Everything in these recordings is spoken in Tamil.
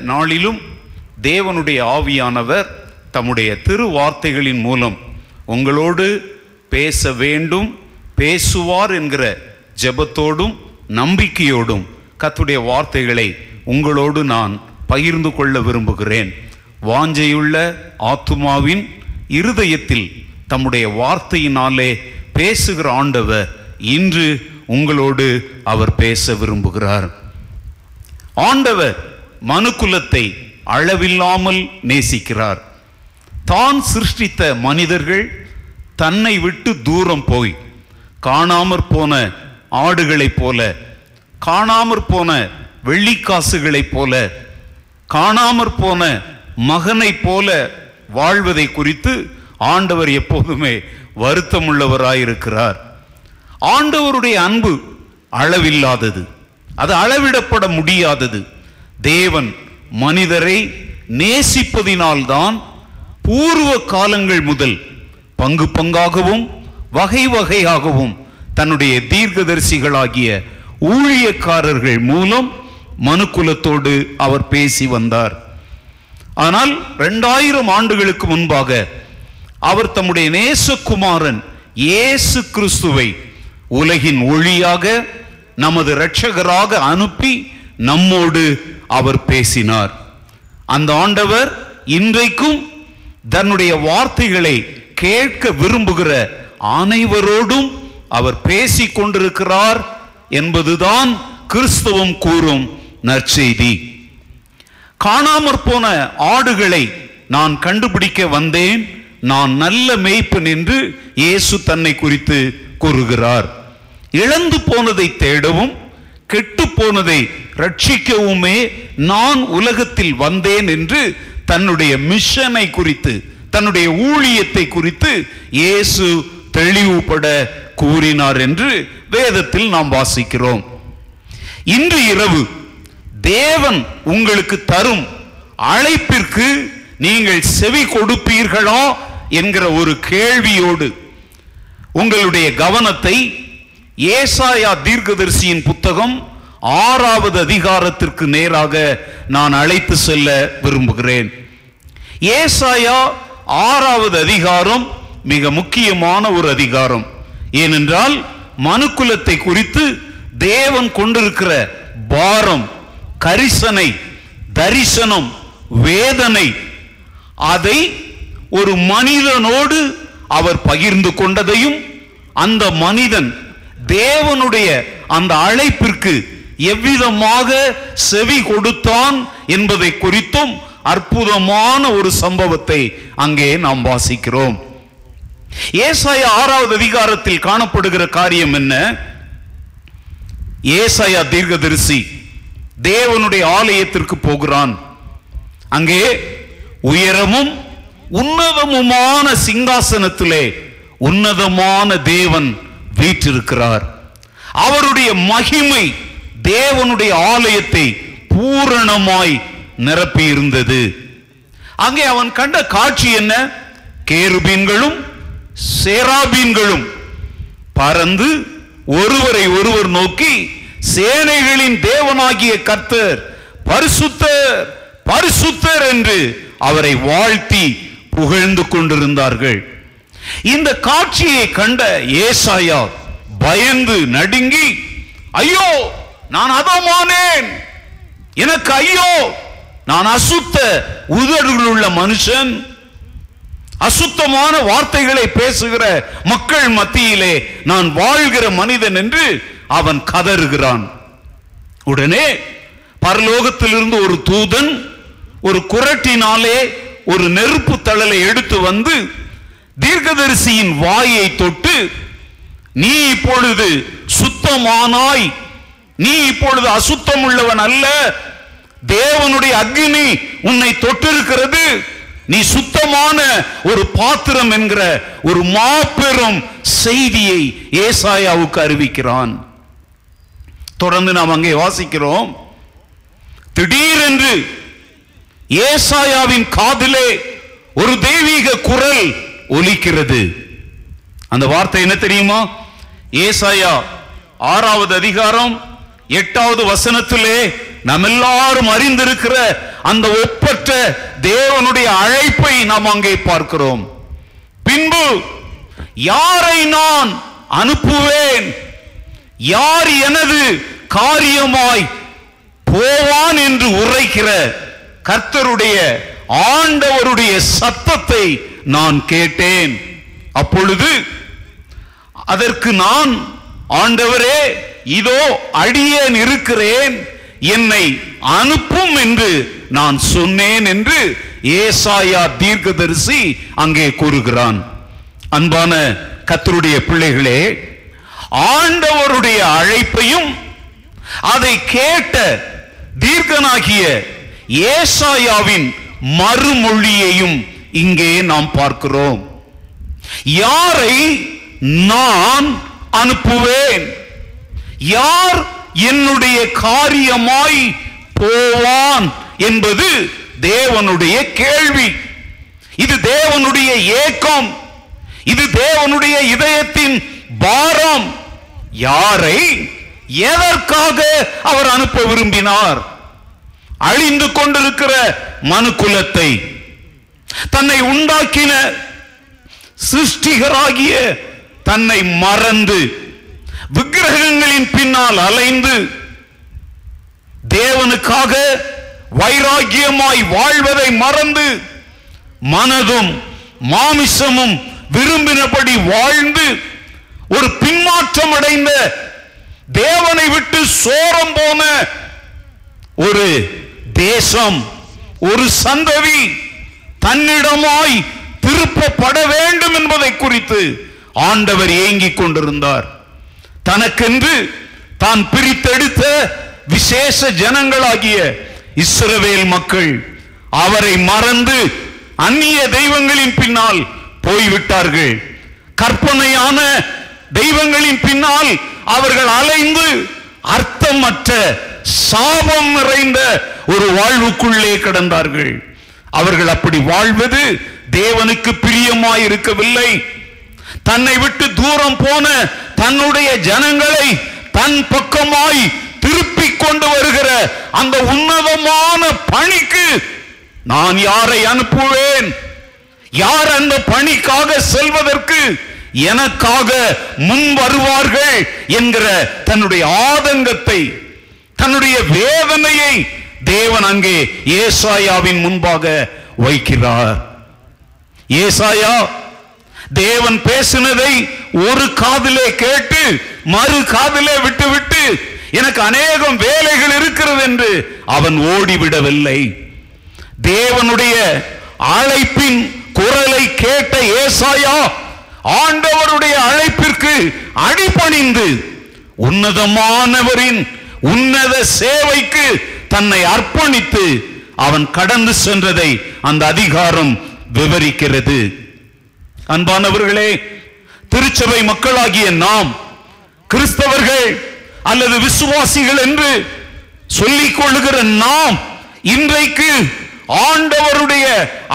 நாளிலும் தேவனுடைய ஆவியானவர் தம்முடைய திருவார்த்தைகளின் மூலம் உங்களோடு பேச வேண்டும் பேசுவார் என்கிற ஜெபத்தோடும் நம்பிக்கையோடும் கத்துடைய வார்த்தைகளை உங்களோடு நான் பகிர்ந்து கொள்ள விரும்புகிறேன். வாஞ்சையுள்ள ஆத்துமாவின் இருதயத்தில் தம்முடைய வார்த்தையினாலே பேசுகிற ஆண்டவர் இன்று உங்களோடு அவர் பேச விரும்புகிறார். ஆண்டவர் மனுக்குலத்தை அளவில்லாமல் நேசிக்கிறார். தான் சிருஷ்டித்த மனிதர்கள் தன்னை விட்டு தூரம் போய் காணாமற் போன ஆடுகளைப் போல காணாமற் போன வெள்ளிக்காசுகளைப் போல காணாமற் போன மகனைப் போல வாழ்வதை குறித்து ஆண்டவர் எப்போதுமே வருத்தமுள்ளவராயிருக்கிறார். ஆண்டவருடைய அன்பு அளவில்லாதது. அது அளவிடப்பட முடியாதது. தேவன் மனிதரை நேசிப்பதினால்தான் பூர்வ காலங்கள் முதல் பங்கு பங்காகவும் வகை வகையாகவும் தன்னுடைய தீர்க்கதரிசிகளாகிய ஊழியக்காரர்கள் மூலம் மனுக்குலத்தோடு அவர் பேசி வந்தார். ஆனால் ரெண்டாயிரம் ஆண்டுகளுக்கு முன்பாக அவர் தம்முடைய நேசகுமாரன் இயேசு கிறிஸ்துவை உலகின் ஒளியாக நமது இரட்சகராக அனுப்பி நம்மோடு அவர் பேசினார். அந்த ஆண்டவர் இன்றைக்கும் தன்னுடைய வார்த்தைகளை கேட்க விரும்புகிற அனைவரோடும் அவர் பேசி கொண்டிருக்கிறார் என்பதுதான் கிறிஸ்தவம் கூறும் நற்செய்தி. காணாமற் போன ஆடுகளை நான் கண்டுபிடிக்க வந்தேன். நான் நல்ல மேய்ப்பன் என்று இயேசு தன்னை குறித்து கூறுகிறார். இழந்து போனதை தேடவும் கெட்டு போனதை ரட்சிக்கவுமே நான் உலகத்தில் வந்தேன் என்று தன்னுடைய மிஷனை குறித்து தன்னுடைய ஊழியத்தை குறித்து இயேசு தெளிவுபட கூறினார் என்று வேதத்தில் நாம் வாசிக்கிறோம். இன்று இரவு தேவன் உங்களுக்கு தரும் அழைப்பிற்கு நீங்கள் செவி கொடுப்பீர்களா என்கிற ஒரு கேள்வியோடு உங்களுடைய கவனத்தை ஏசாயா தீர்க்கதரிசியின் புத்தகம் ஆறாவது அதிகாரத்திற்கு நேராக நான் அழைத்து செல்ல விரும்புகிறேன். ஏசாயா ஆறாவது அதிகாரம் மிக முக்கியமான ஒரு அதிகாரம். ஏனென்றால் மனுக்குலத்தை குறித்து தேவன் கொண்டிருக்கிற பாரம் கரிசனை தரிசனம் வேதனை அதை ஒரு மனிதனோடு அவர் பகிர்ந்து கொண்டதையும் அந்த மனிதன் தேவனுடைய அந்த அழைப்பிற்கு எவ்விதமாக செவி கொடுத்தான் என்பதை குறித்தும் அற்புதமான ஒரு சம்பவத்தை அங்கே நாம் வாசிக்கிறோம். ஏசாயா ஆறாவது அதிகாரத்தில் காணப்படுகிற காரியம் என்ன? ஏசாயா தீர்க்கதரிசி தேவனுடைய ஆலயத்திற்கு போகிறான். அங்கே உயரமும் உன்னதமுமான சிங்காசனத்திலே உன்னதமான தேவன் வீற்றிருக்கிறார். அவருடைய மகிமை தேவனுடைய ஆலயத்தை பூரணமாய் நிரப்பி இருந்தது அங்கே அவன் கண்ட காட்சி என்ன? கேருபீன்களும் சேராபீன்களும். பறந்து ஒருவரை ஒருவர் நோக்கி சேனைகளின் தேவனாகிய கர்த்தர் பரிசுத்தர் பரிசுத்தர் என்று அவரை வாழ்த்தி புகழ்ந்து கொண்டிருந்தார்கள். இந்த காட்சியை கண்ட ஏசாயா பயந்து நடுங்கி ஐயோ நான் அதமானேன் எனக்கு ஐயோ நான் அசுத்த உதடுகள் உள்ள மனுஷன். அசுத்தமான வார்த்தைகளை பேசுகிற மக்கள் மத்தியிலே நான் வாழ்கிற மனிதன் என்று அவன் கதறுகிறான். உடனே பரலோகத்திலிருந்து ஒரு தூதன் ஒரு குரட்டினாலே ஒரு நெருப்பு தழலை எடுத்து வந்து தீர்க்கதரிசியின் வாயை தொட்டு நீ இப்பொழுது சுத்தமானாய் நீ இப்பொழுது அசுத்தம் உள்ளவன் அல்ல. தேவனுடைய அக்னி உன்னை தொட்டிருக்கிறது. நீ சுத்தமான ஒரு பாத்திரம் என்கிற ஒரு மாபெரும் செய்தியை ஏசாயாவுக்கு அறிவிக்கிறான். தொடர்ந்து நாம் அங்கே வாசிக்கிறோம். திடீரென்று ஏசாயாவின் காதிலே ஒரு தெய்வீக குரல் ஒலிக்கிறது. அந்த வார்த்தை என்ன தெரியுமா? ஏசாயா ஆறாவது அதிகாரம் எட்டாவது வசனத்திலே நாம் எல்லாரும் அறிந்திருக்கிற அந்த ஒப்பற்ற தேவனுடைய அழைப்பை நாம் அங்கே பார்க்கிறோம். பின்பு யாரை நான் அனுப்புவேன்? யார் எனது காரியமாய் போவான் என்று உரைக்கிற கர்த்தருடைய ஆண்டவருடைய சத்தத்தை நான் கேட்டேன். அப்பொழுது அதற்கு நான் ஆண்டவரே இதோ அடியேன் இருக்கிறேன் என்னை அனுப்பும் என்று நான் சொன்னேன் என்று ஏசாயா தீர்க்கதரிசி அங்கே கூறுகிறான். அன்பான கத்தருடைய பிள்ளைகளே ஆண்டவருடைய அழைப்பையும் அதை கேட்ட தீர்க்கனாகிய ஏசாயாவின் மறுமொழியையும் இங்கே நாம் பார்க்கிறோம். யாரை நான் அனுப்புவேன்? யார் என்னுடைய காரியமாய் போவான் என்பது தேவனுடைய கேள்வி. இது தேவனுடைய ஏக்கம். இது தேவனுடைய இதயத்தின் பாரம். யாரை எதற்காக அவர் அனுப்ப விரும்பினார்? அழிந்து கொண்டிருக்கிற மனுக்குலத்தை தன்னை உண்டாக்கின சிருஷ்டிகராகிய தன்னை மறந்து விக்கிரகங்களின் பின்னால் அலைந்து தேவனுக்காக வைராகியமாய் வாழ்வதை மறந்து மனதும் மாமிசமும் விரும்பினபடி வாழ்ந்து ஒரு பின்மாற்றம் அடைந்த தேவனை விட்டு சோரம் போன ஒரு தேசம் ஒரு சந்ததி தன்னிடமாய் திருப்பப்பட வேண்டும் என்பதை குறித்து ஆண்டவர் ஏங்கிக் கொண்டிருந்தார். தனக்கென்று தான் பிரித்தெடுத்த விசேஷ ஜனங்களாகிய இஸ்ரவேல் மக்கள் அவரை மறந்து அந்நிய தெய்வங்களின் பின்னால் போய்விட்டார்கள். கற்பனையான தெய்வங்களின் பின்னால் அவர்கள் அலைந்து அர்த்தமற்ற சாபம் நிறைந்த ஒரு வாழ்வுக்குள்ளே கிடந்தார்கள். அவர்கள் அப்படி வாழ்வது தேவனுக்கு பிரியமாயிருக்கவில்லை. தன்னை விட்டு தூரம் போன தன்னுடைய ஜனங்களை தன் பக்கமாய் திருப்பி கொண்டு வருகிற அந்த உன்னதமான பணிக்கு நான் யாரை அனுப்புவேன்? யார் அந்த பணிக்காக செல்வதற்கு எனக்காக முன் வருவார்கள் என்கிற தன்னுடைய ஆதங்கத்தை தன்னுடைய வேதனையை தேவன் அங்கே ஏசாயாவின் முன்பாக வைக்கிறார். ஏசாயா தேவன் பேசினதை ஒரு காதிலே கேட்டு மறு காதிலே விட்டுவிட்டு எனக்கு அநேகம் வேலைகள் இருக்கிறது என்று அவன் ஓடிவிடவில்லை. தேவனுடைய அழைப்பின் குரலை கேட்ட ஏசாயா ஆண்டவருடைய அழைப்பிற்கு அடிபணிந்து உன்னதமானவரின் உன்னத சேவைக்கு தன்னை அர்ப்பணித்து அவன் கடந்து சென்றதை அந்த அதிகாரம் விவரிக்கிறது. அன்பானவர்களே திருச்சபை மக்களாகிய நாம் கிறிஸ்தவர்கள் அல்லது விசுவாசிகள் என்று சொல்லிக் கொள்ளுகிற நாம் இன்றைக்கு ஆண்டவருடைய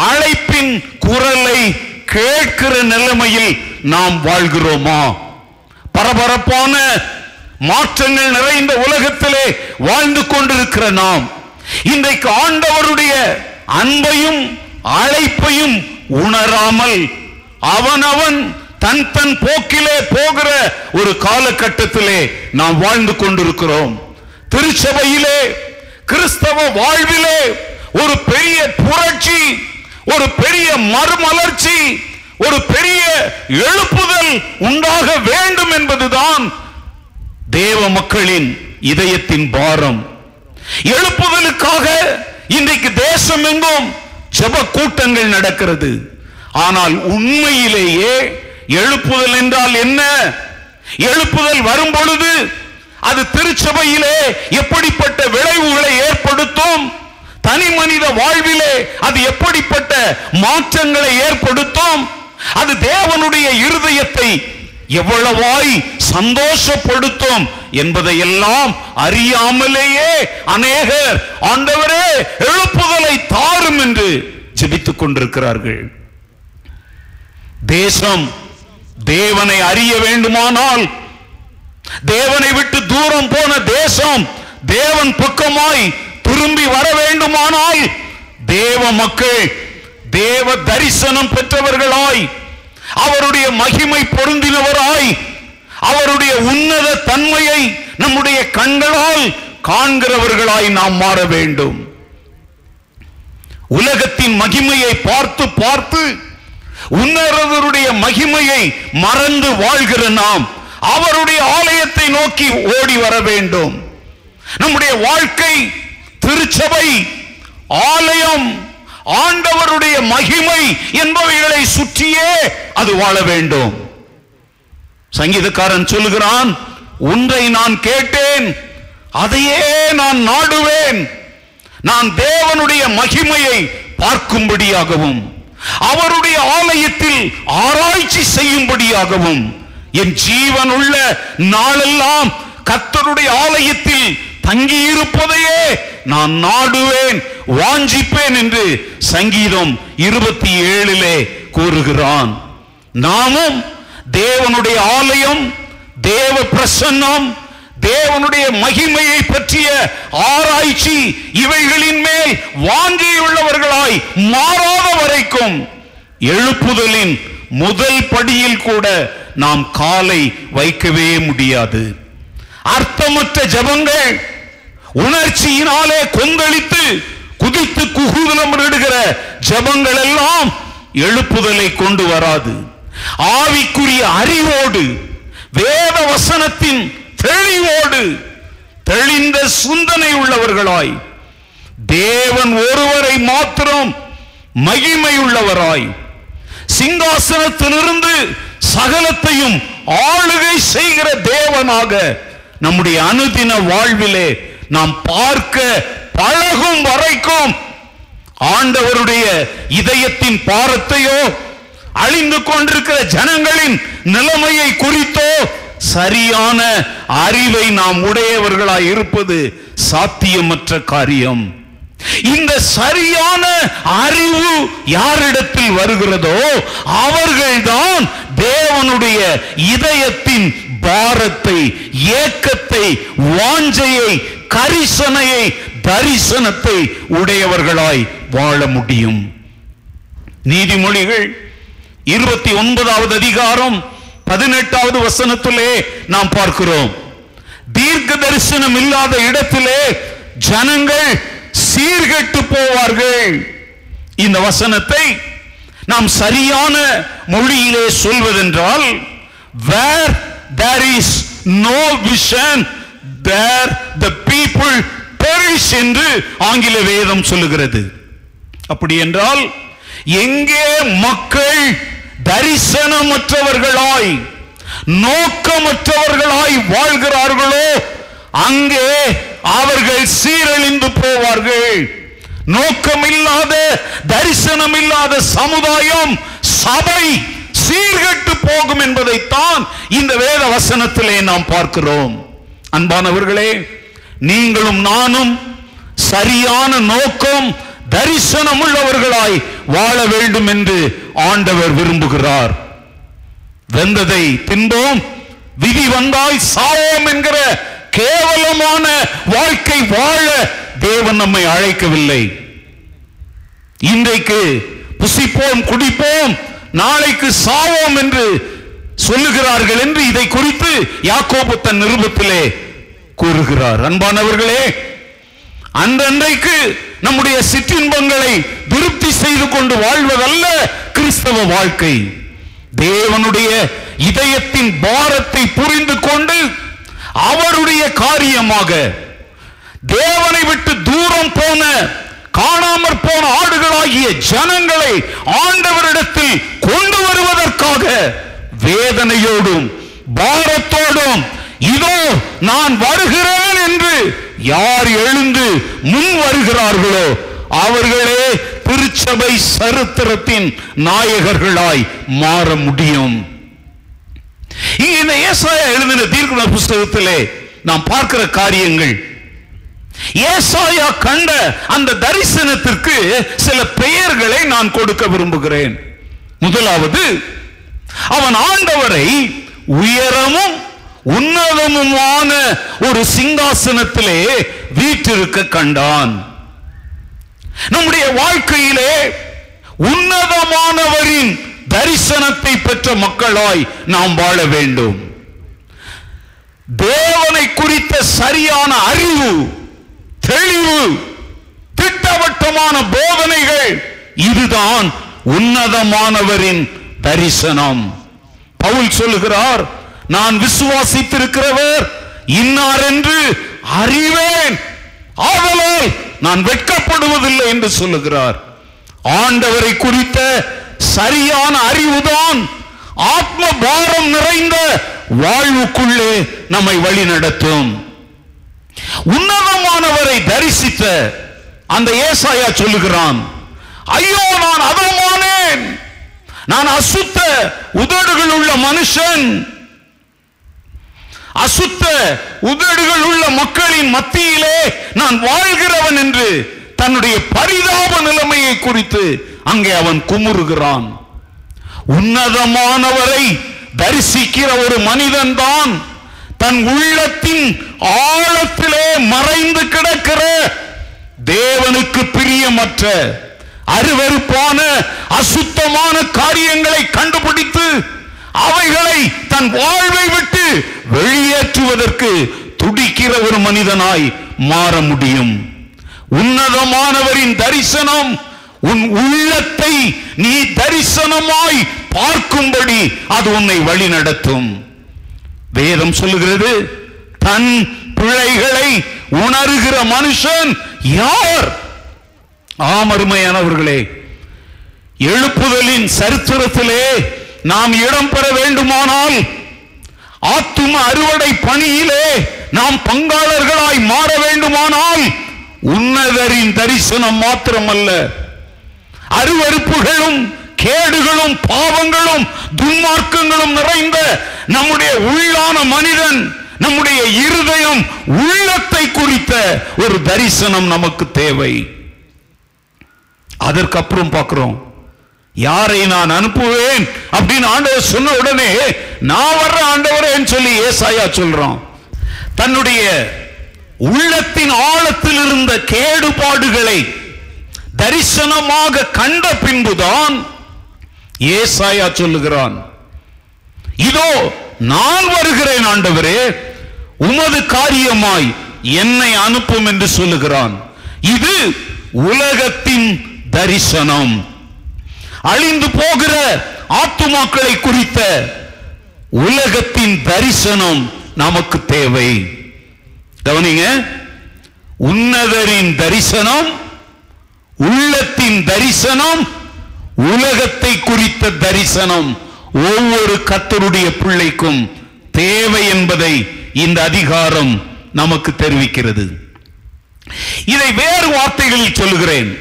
அழைப்பின் குரலை கேட்கிற நிலைமையில் நாம் வாழ்கிறோமா? பரபரப்பான மாற்றங்கள் நிறைந்த உலகத்திலே வாழ்ந்து கொண்டிருக்கிற நாம் இன்றைக்கு ஆண்டவருடைய அன்பையும் அழைப்பையும் உணராமல் அவனவன் தன் தன் போக்கிலே போகிற ஒரு காலகட்டத்திலே நாம் வாழ்ந்து கொண்டிருக்கிறோம். திருச்சபையிலே கிறிஸ்தவ வாழ்விலே ஒரு பெரிய புரட்சி ஒரு பெரிய மறுமலர்ச்சி ஒரு பெரிய எழுப்புதல் உண்டாக வேண்டும் என்பதுதான் தேவ மக்களின் இதயத்தின் பாரம். எழுப்புதலுக்காக இன்றைக்கு தேசம் எங்கும் ஜப கூட்டங்கள் நடக்கிறது. ஆனால் உண்மையிலேயே எழுப்புதல் என்றால் என்ன? எழுப்புதல் வரும் பொழுது அது திருச்சபையிலே எப்படிப்பட்ட விளைவுகளை ஏற்படுத்தும்? தனி மனித வாழ்விலே அது எப்படிப்பட்ட மாற்றங்களை ஏற்படுத்தும்? அது தேவனுடைய இருதயத்தை எவ்வளவாய் சந்தோஷப்படுத்தும் என்பதையெல்லாம் அறியாமலேயே அநேகர் ஆண்டவரே எழுப்புதலை தாரும் என்று ஜெபித்துக் கொண்டிருக்கிறார்கள். தேசம் தேவனை அறிய வேண்டுமானால் தேவனை விட்டு தூரம் போன தேசம் தேவன் பக்கமாய் திரும்பி வர வேண்டுமானால் தேவ மக்கள் தேவ தரிசனம் பெற்றவர்களாய் அவருடைய மகிமை பொருந்தினவராய் அவருடைய உன்னத தன்மையை நம்முடைய கண்களால் காண்கிறவர்களாய் நாம் மாற வேண்டும். உலகத்தின் மகிமையை பார்த்து பார்த்து உன்னரவருடைய மகிமையை மறந்து வாழ்கிற நாம் அவருடைய ஆலயத்தை நோக்கி ஓடி வர வேண்டும். நம்முடைய வாழ்க்கை திருச்சபை ஆலயம் ஆண்டவருடைய மகிமை என்பவைகளை சுற்றியே அது வாழ வேண்டும். சங்கீதக்காரன் சொல்லுகிறான் ஒன்றை நான் கேட்டேன் அதையே நான் நாடுவேன். நான் தேவனுடைய மகிமையை பார்க்கும்படியாகவும். அவருடைய ஆலயத்தில் ஆராய்ச்சி செய்யும்படியாகவும் என் ஜீவன் உள்ள நாளெல்லாம் கத்தருடைய ஆலயத்தில் தங்கியிருப்பதையே நான் நாடுவேன் வாஞ்சிப்பேன் என்று சங்கீதம் இருபத்தி ஏழிலே கூறுகிறான். நாமும் தேவனுடைய ஆலயம் தேவ பிரசன்னம் தேவனுடைய மகிமையை பற்றிய ஆராய்ச்சி இவைகளின் மேல் வாஞ்சியுள்ளவர்களாய் மாறா வரைக்கும் எழுப்புதலின் முதல் படியில் கூட நாம் காலை வைக்கவே முடியாது. அர்த்தமற்ற ஜபங்கள் உணர்ச்சியினாலே கொந்தளித்து குதித்து குகூதலம் இடுகிற ஜபங்கள் எல்லாம் எழுப்புதலை கொண்டு வராது. ஆவிக்குரிய அறிவோடு வேத வசனத்தின் தெளிவோடு தெளிந்த சிந்தனை உள்ளவர்களாய் தேவன் ஒருவரை மாத்திரம் மகிமையுள்ளவராய். சிங்காசனத்திலிருந்து சகலத்தையும் ஆளுகை செய்கிற தேவனாக நம்முடைய அனுதின வாழ்விலே நாம் பார்க்க பழகும் வரைக்கும் ஆண்டவருடைய இதயத்தின் பாரத்தையோ அழிந்து கொண்டிருக்கிற ஜனங்களின் நிலைமையை குறித்தோ சரியான அறிவை நாம் உடையவர்களாய் இருப்பது சாத்தியமற்ற காரியம். இந்த சரியான அறிவு யாரிடத்தில் வருகிறதோ அவர்கள்தான் தேவனுடைய இதயத்தின் பாரத்தை ஏக்கத்தை வாஞ்சையை கரிசனையை தரிசனத்தை உடையவர்களாய் வாழ முடியும். நீதிமொழிகள் இருபத்தி ஒன்பதாவது அதிகாரம் பதினெட்டாவது வசனத்திலே நாம் பார்க்கிறோம். தீர்க்க தரிசனம் இல்லாத இடத்திலே ஜனங்கள் சீர்கெட்டு போவார்கள். இந்த வசனத்தை நாம் சரியான மொழியிலே சொல்வதென்றால் where there is no vision there the people perish என்று ஆங்கில வேதம் சொல்லுகிறது. அப்படி என்றால் எங்கே மக்கள் தரிசனமற்றவர்களாய் நோக்கமற்றவர்களாய் வாழ்கிறார்களோ அங்கே அவர்கள் சீரழிந்து போவார்கள். நோக்கமில்லாத தரிசனம் இல்லாத சமுதாயம் சபை சீர்கட்டு போகும் என்பதைத்தான் இந்த வேத வசனத்திலே நாம் பார்க்கிறோம். அன்பானவர்களே நீங்களும் நானும் சரியான நோக்கம் தரிசனம் உள்ளவர்களாய் வாழ வேண்டும் என்று ஆண்டவர் விரும்புகிறார். வெந்ததை தின்போம் விதி வந்தால் சாவோம் என்கிற கேவலமான வாழ்க்கை வாழ தேவன் நம்மை அழைக்கவில்லை. இன்றைக்கு புசிப்போம் குடிப்போம் நாளைக்கு சாவோம் என்று சொல்லுகிறார்கள் என்று இதை குறித்து யாக்கோபு தன் நிருபத்திலே கூறுகிறார். அன்பானவர்களே அன்றன்றைக்கு நம்முடைய சிற்றின்பங்களை திருப்தி செய்து கொண்டு வாழ்வதல்ல கிறிஸ்தவ வாழ்க்கை. தேவனுடைய இதயத்தின் பாரத்தை புரிந்து கொண்டு அவருடைய காரியமாக தேவனை விட்டு தூரம் போன காணாமற் போன ஆடுகளாகிய ஜனங்களை ஆண்டவரிடத்தில் கொண்டு வருவதற்காக வேதனையோடும் பாரத்தோடும் இதோ நான் வருகிறேன் என்று யார் எழுந்து முன் வருகிறார்களோ அவர்களே திருச்சபை சரித்திரத்தின் நாயகர்களாய் மாற முடியும். இங்கே இந்த ஏசாயா எழுதின தீர்க்கண புஸ்தகத்திலே நாம் பார்க்கிற காரியங்கள். ஏசாயா கண்ட அந்த தரிசனத்திற்கு சில பெயர்களை நான் கொடுக்க விரும்புகிறேன். முதலாவது அவன் ஆண்டவரை உயரமும் உன்னதமுமான ஒரு சிங்காசனத்திலே வீற்றிருக்க கண்டான். நம்முடைய வாழ்க்கையிலே உன்னதமானவரின் தரிசனத்தை பெற்ற மக்களாய் நாம் வாழ வேண்டும். தேவனை குறித்த சரியான அறிவு தெளிவு திட்டவட்டமான போதனைகள் இதுதான் உன்னதமானவரின் தரிசனம். பவுல் சொல்லுகிறார் நான் விசுவாசித்திருக்கிறவர் இன்னார் என்று அறிவேன். ஆதலால் நான் வெட்கப்படுவதில்லை என்று சொல்லுகிறார். ஆண்டவரை குறித்த சரியான அறிவுதான். ஆத்ம பாரம் நிறைந்த வாழ்வுக்குள்ளே நம்மை வழி நடத்தும் உன்னதமானவரை தரிசித்த அந்த ஏசாயா சொல்லுகிறான் ஐயோ நான் அதமானேன். நான் அசுத்த உதடுகள் உள்ள மனுஷன். அசுத்த உதடுகள் உள்ள மக்களின் மத்தியிலே நான் வாழ்கிறவன் என்று தன்னுடைய பரிதாப நிலைமையை குறித்து அங்கே அவன் குமுறுகிறான். உன்னதமானவரை தரிசிக்கிற ஒரு மனிதன் தான் தன் உள்ளத்தின் ஆழத்திலே மறைந்து கிடக்கிற தேவனுக்கு பிரியமற்ற அருவருப்பான அசுத்தமான காரியங்களை கண்டுபிடித்து அவைகளை தன் வாழ்வை விட்டு வெளியேற்றுவதற்கு துடிக்கிற ஒரு மனிதனாய் மாற முடியும். உன்னதமானவரின் தரிசனம் உன் உள்ளத்தை நீ தரிசனமாய் பார்க்கும்படி அது உன்னை வழி நடத்தும் வேதம் சொல்லுகிறது தன் பிழைகளை உணர்கிற மனுஷன் யார்? ஆமருமையானவர்களே எழுப்புதலின் சரித்திரத்திலே நாம் இடம் பெற வேண்டுமானால் ஆத்தும அறுவடை பணியிலே நாம் பங்காளர்களாய் மாற வேண்டுமானால் உன்னதரின் தரிசனம் மாத்திரமல்ல. அருவறுப்புகளும் கேடுகளும் பாவங்களும் துன்மார்க்கங்களும் நிறைந்த நம்முடைய உள்ளான மனிதன் நம்முடைய இருதயம் உள்ளத்தை குறித்த ஒரு தரிசனம் நமக்கு தேவை. அதற்கப்புறம் பார்க்கிறோம். யாரை நான் அனுப்புவேன்? அப்படின்னு ஆண்டவர் சொன்ன உடனே நான் வர்ற ஆண்டவரேன்னு சொல்லி ஏசாயா சொல்றான். தன்னுடைய உள்ளத்தின் ஆழத்தில் இருந்த கேடுபாடுகளை தரிசனமாக கண்ட பின்புதான் ஏசாயா சொல்லுகிறான் இதோ நான் வருகிறேன் ஆண்டவரே உமது காரியமாய் என்னை அனுப்பும் என்று சொல்லுகிறான். இது உலகத்தின் தரிசனம். அழிந்து போகிற ஆத்துமாக்களை குறித்த உலகத்தின் தரிசனம் நமக்கு தேவை. கவனிங்க உன்னதரின் தரிசனம் உள்ளத்தின் தரிசனம் உலகத்தை குறித்த தரிசனம். ஒவ்வொரு கத்தருடைய பிள்ளைக்கும் தேவை என்பதை இந்த அதிகாரம் நமக்கு தெரிவிக்கிறது. இதை வேறு வார்த்தைகளில் சொல்லுகிறேன்.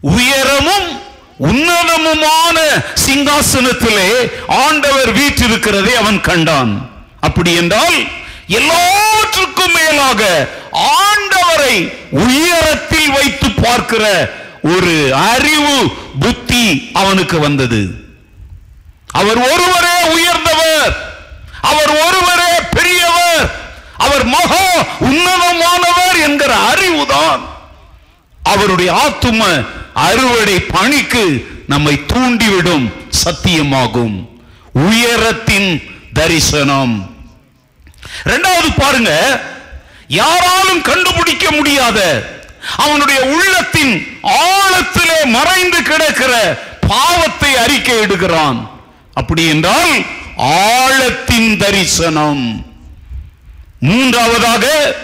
உயரமும் உன்னதமுமான சிங்காசனத்திலே ஆண்டவர் வீற்றிருக்கிறதை அவன் கண்டான். அப்படி என்றால் எல்லாவற்றுக்கும் மேலாக ஆண்டவரை உயரத்தில் வைத்து பார்க்கிற ஒரு அறிவு புத்தி அவனுக்கு வந்தது. அவர் ஒருவரே உயர்ந்தவர். அவர் ஒருவரே பெரியவர். அவர் மகா உன்னதமானவர் என்கிற அறிவுதான். அவருடைய ஆத்தும அறுவடை பணிக்கு நம்மை தூண்டிவிடும் சத்தியமாகும். உயரத்தின் தரிசனம். இரண்டாவது பாருங்க யாராலும் கண்டுபிடிக்க முடியாத அவனுடைய உள்ளத்தின் ஆழத்திலே மறைந்து கிடக்கிற பாவத்தை அறிக்கை எடுக்கிறான். அப்படி என்றால் ஆழத்தின் தரிசனம். மூன்றாவதாக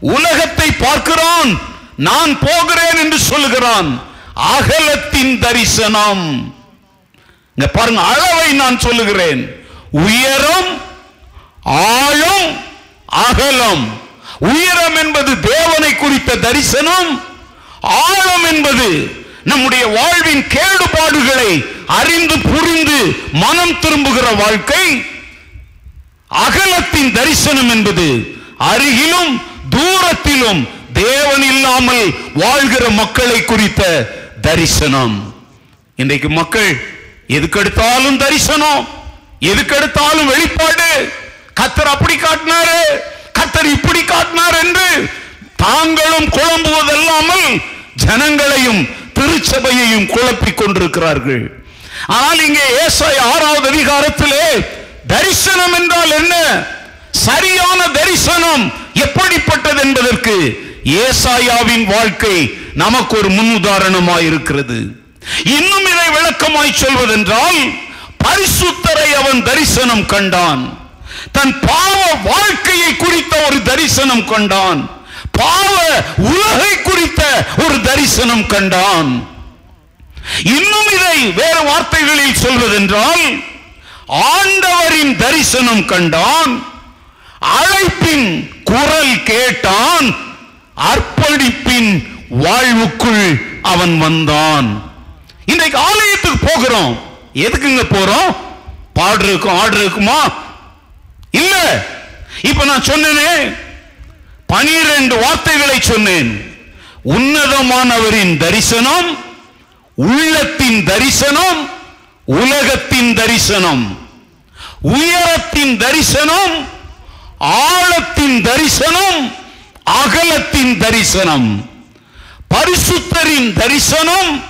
உலகத்தை பார்க்கிறான் நான் போகிறேன் என்று சொல்லுகிறான் அகலத்தின் தரிசனம். பாருங்க அளவை நான் சொல்லுகிறேன். உயரம் ஆழம் அகலம். உயரம் என்பது தேவனை குறித்த தரிசனம் ஆழம் என்பது நம்முடைய வாழ்வின் கேடுபாடுகளை அறிந்து புரிந்து மனம் திரும்புகிற வாழ்க்கை. அகலத்தின் தரிசனம் என்பது அருகிலும் தூரத்திலும் தேவன் இல்லாமல் வாழ்கிற மக்களை குறித்த தரிசனம். இன்றைக்கு மக்கள் எதுக்கெடுத்தாலும் தரிசனம் எதுக்கெடுத்தாலும் வெளிப்பாடு. கத்தர் அப்படி காட்டினாரு. கர்த்தர் இப்படி காட்டினார் என்று தாங்களும் குழம்புவதல்லாமல் ஜனங்களையும் திருச்சபையையும் குழப்பிக் கொண்டிருக்கிறார்கள். ஆனால் இங்கே ஏசாய் ஆறாவது அதிகாரத்திலே தரிசனம் என்றால் என்ன? சரியான தரிசனம் எப்படிப்பட்டது என்பதற்கு ஏசாயாவின் வாழ்க்கை நமக்கு ஒரு முன் உதாரணமாய் இருக்கிறது இன்னும் இதை விளக்கமாய் சொல்வதென்றால் பரிசுத்தரை அவன் தரிசனம் கண்டான். தன் பாவ வாழ்க்கையை குறித்த ஒரு தரிசனம் கண்டான். பாவ உலகை குறித்த ஒரு தரிசனம் கண்டான். இன்னும் இதை வேறு வார்த்தைகளில் சொல்வதென்றால் ஆண்டவரின் தரிசனம் கண்டான் அழைப்பின் குரல் கேட்டான் அர்ப்பணிப்பின் வாழ்வுக்குள் அவன் வந்தான். இன்றைக்கு ஆலயத்துக்கு போகிறோம். எதுக்குங்க போறோம்? பாடுறதுக்கும் ஆர்டர் இருக்குமா? இல்ல. இப்ப நான் சொன்னேனே பனிரெண்டு வார்த்தைகளை சொன்னேன். உன்னதமானவரின் தரிசனம் உள்ளத்தின் தரிசனம் உலகத்தின் தரிசனம். உயரத்தின் தரிசனம் ஆழத்தின் தரிசனம் அகலத்தின் தரிசனம். பரிசுத்தரின் தரிசனம்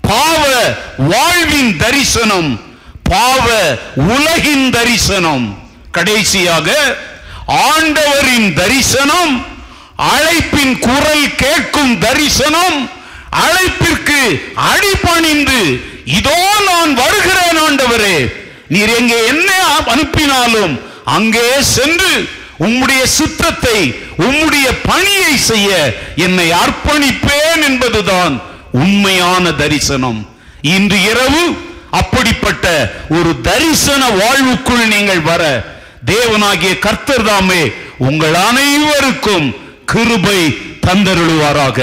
பாவ வாழ்வின் தரிசனம் பாவ உலகின் தரிசனம். கடைசியாக ஆண்டவரின் தரிசனம் அழைப்பின் குரல் கேட்கும் தரிசனம் அழைப்பிற்கு அடிபணிந்து இதோ நான் வருகிறேன் ஆண்டவரே. நீர் எங்கே என்ன அனுப்பினாலும் அங்கே சென்று உம்முடைய சுத்தத்தை உம்முடைய பணியை செய்ய என்னை அர்ப்பணிப்பேன் என்பதுதான் உண்மையான தரிசனம். இன்று இரவு அப்படிப்பட்ட ஒரு தரிசன வாழ்வுக்குள் நீங்கள் வர தேவனாகிய கர்த்தர் தாமே உங்கள் அனைவருக்கும் கிருபை தந்தருளுவாராக.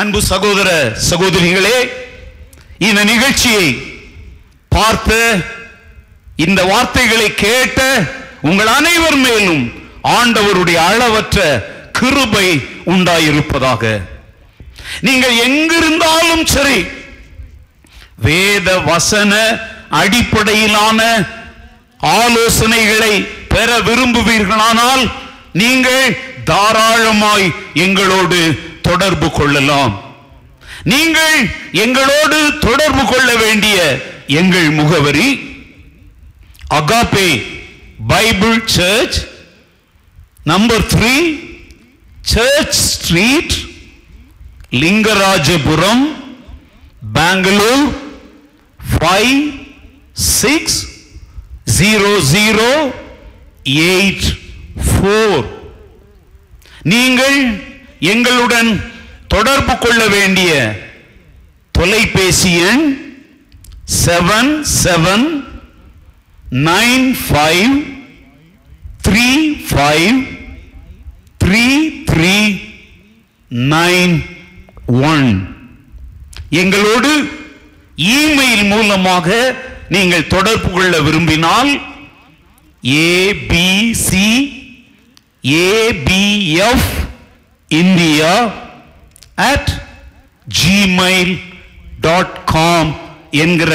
அன்பு சகோதர சகோதரிகளே இந்த நிகழ்ச்சியை பார்த்த இந்த வார்த்தைகளை கேட்ட உங்கள் அனைவர் மேலும் ஆண்டவருடைய அளவற்ற கிருபை உண்டாயிருப்பதாக. நீங்கள் எங்கிருந்தாலும் சரி வேத வசன அடிப்படையிலான ஆலோசனைகளை பெற விரும்புவீர்களானால் நீங்கள் தாராளமாய் எங்களோடு தொடர்பு கொள்ளலாம். நீங்கள் எங்களோடு தொடர்பு கொள்ள வேண்டிய எங்கள் முகவரி Agape Bible church number three church street Lingarajapuram Bangalore five six zero zero eight four நீங்கள் எங்களுடன் தொடர்பு கொள்ள வேண்டிய தொலைபேசி எண் seven seven nine five three five three three nine one எங்களோடு இமெயில் மூலமாக நீங்கள் தொடர்பு கொள்ள விரும்பினால் ABC ABF India at Gmail dot com என்கிற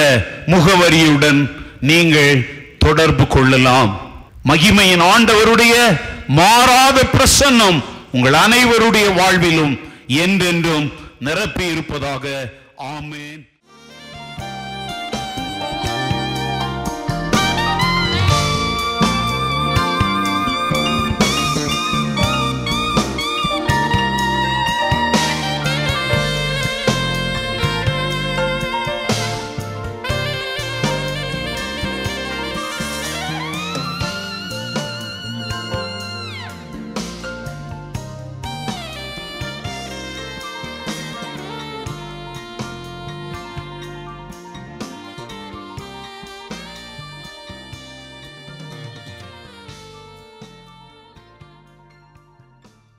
முகவரியுடன் நீங்கள் தொடர்பு கொள்ளலாம். மகிமையின் ஆண்டவருடைய மாறாத பிரசன்னம் உங்கள் அனைவருடைய வாழ்விலும் என்றென்றும் நிரப்பி இருப்பதாக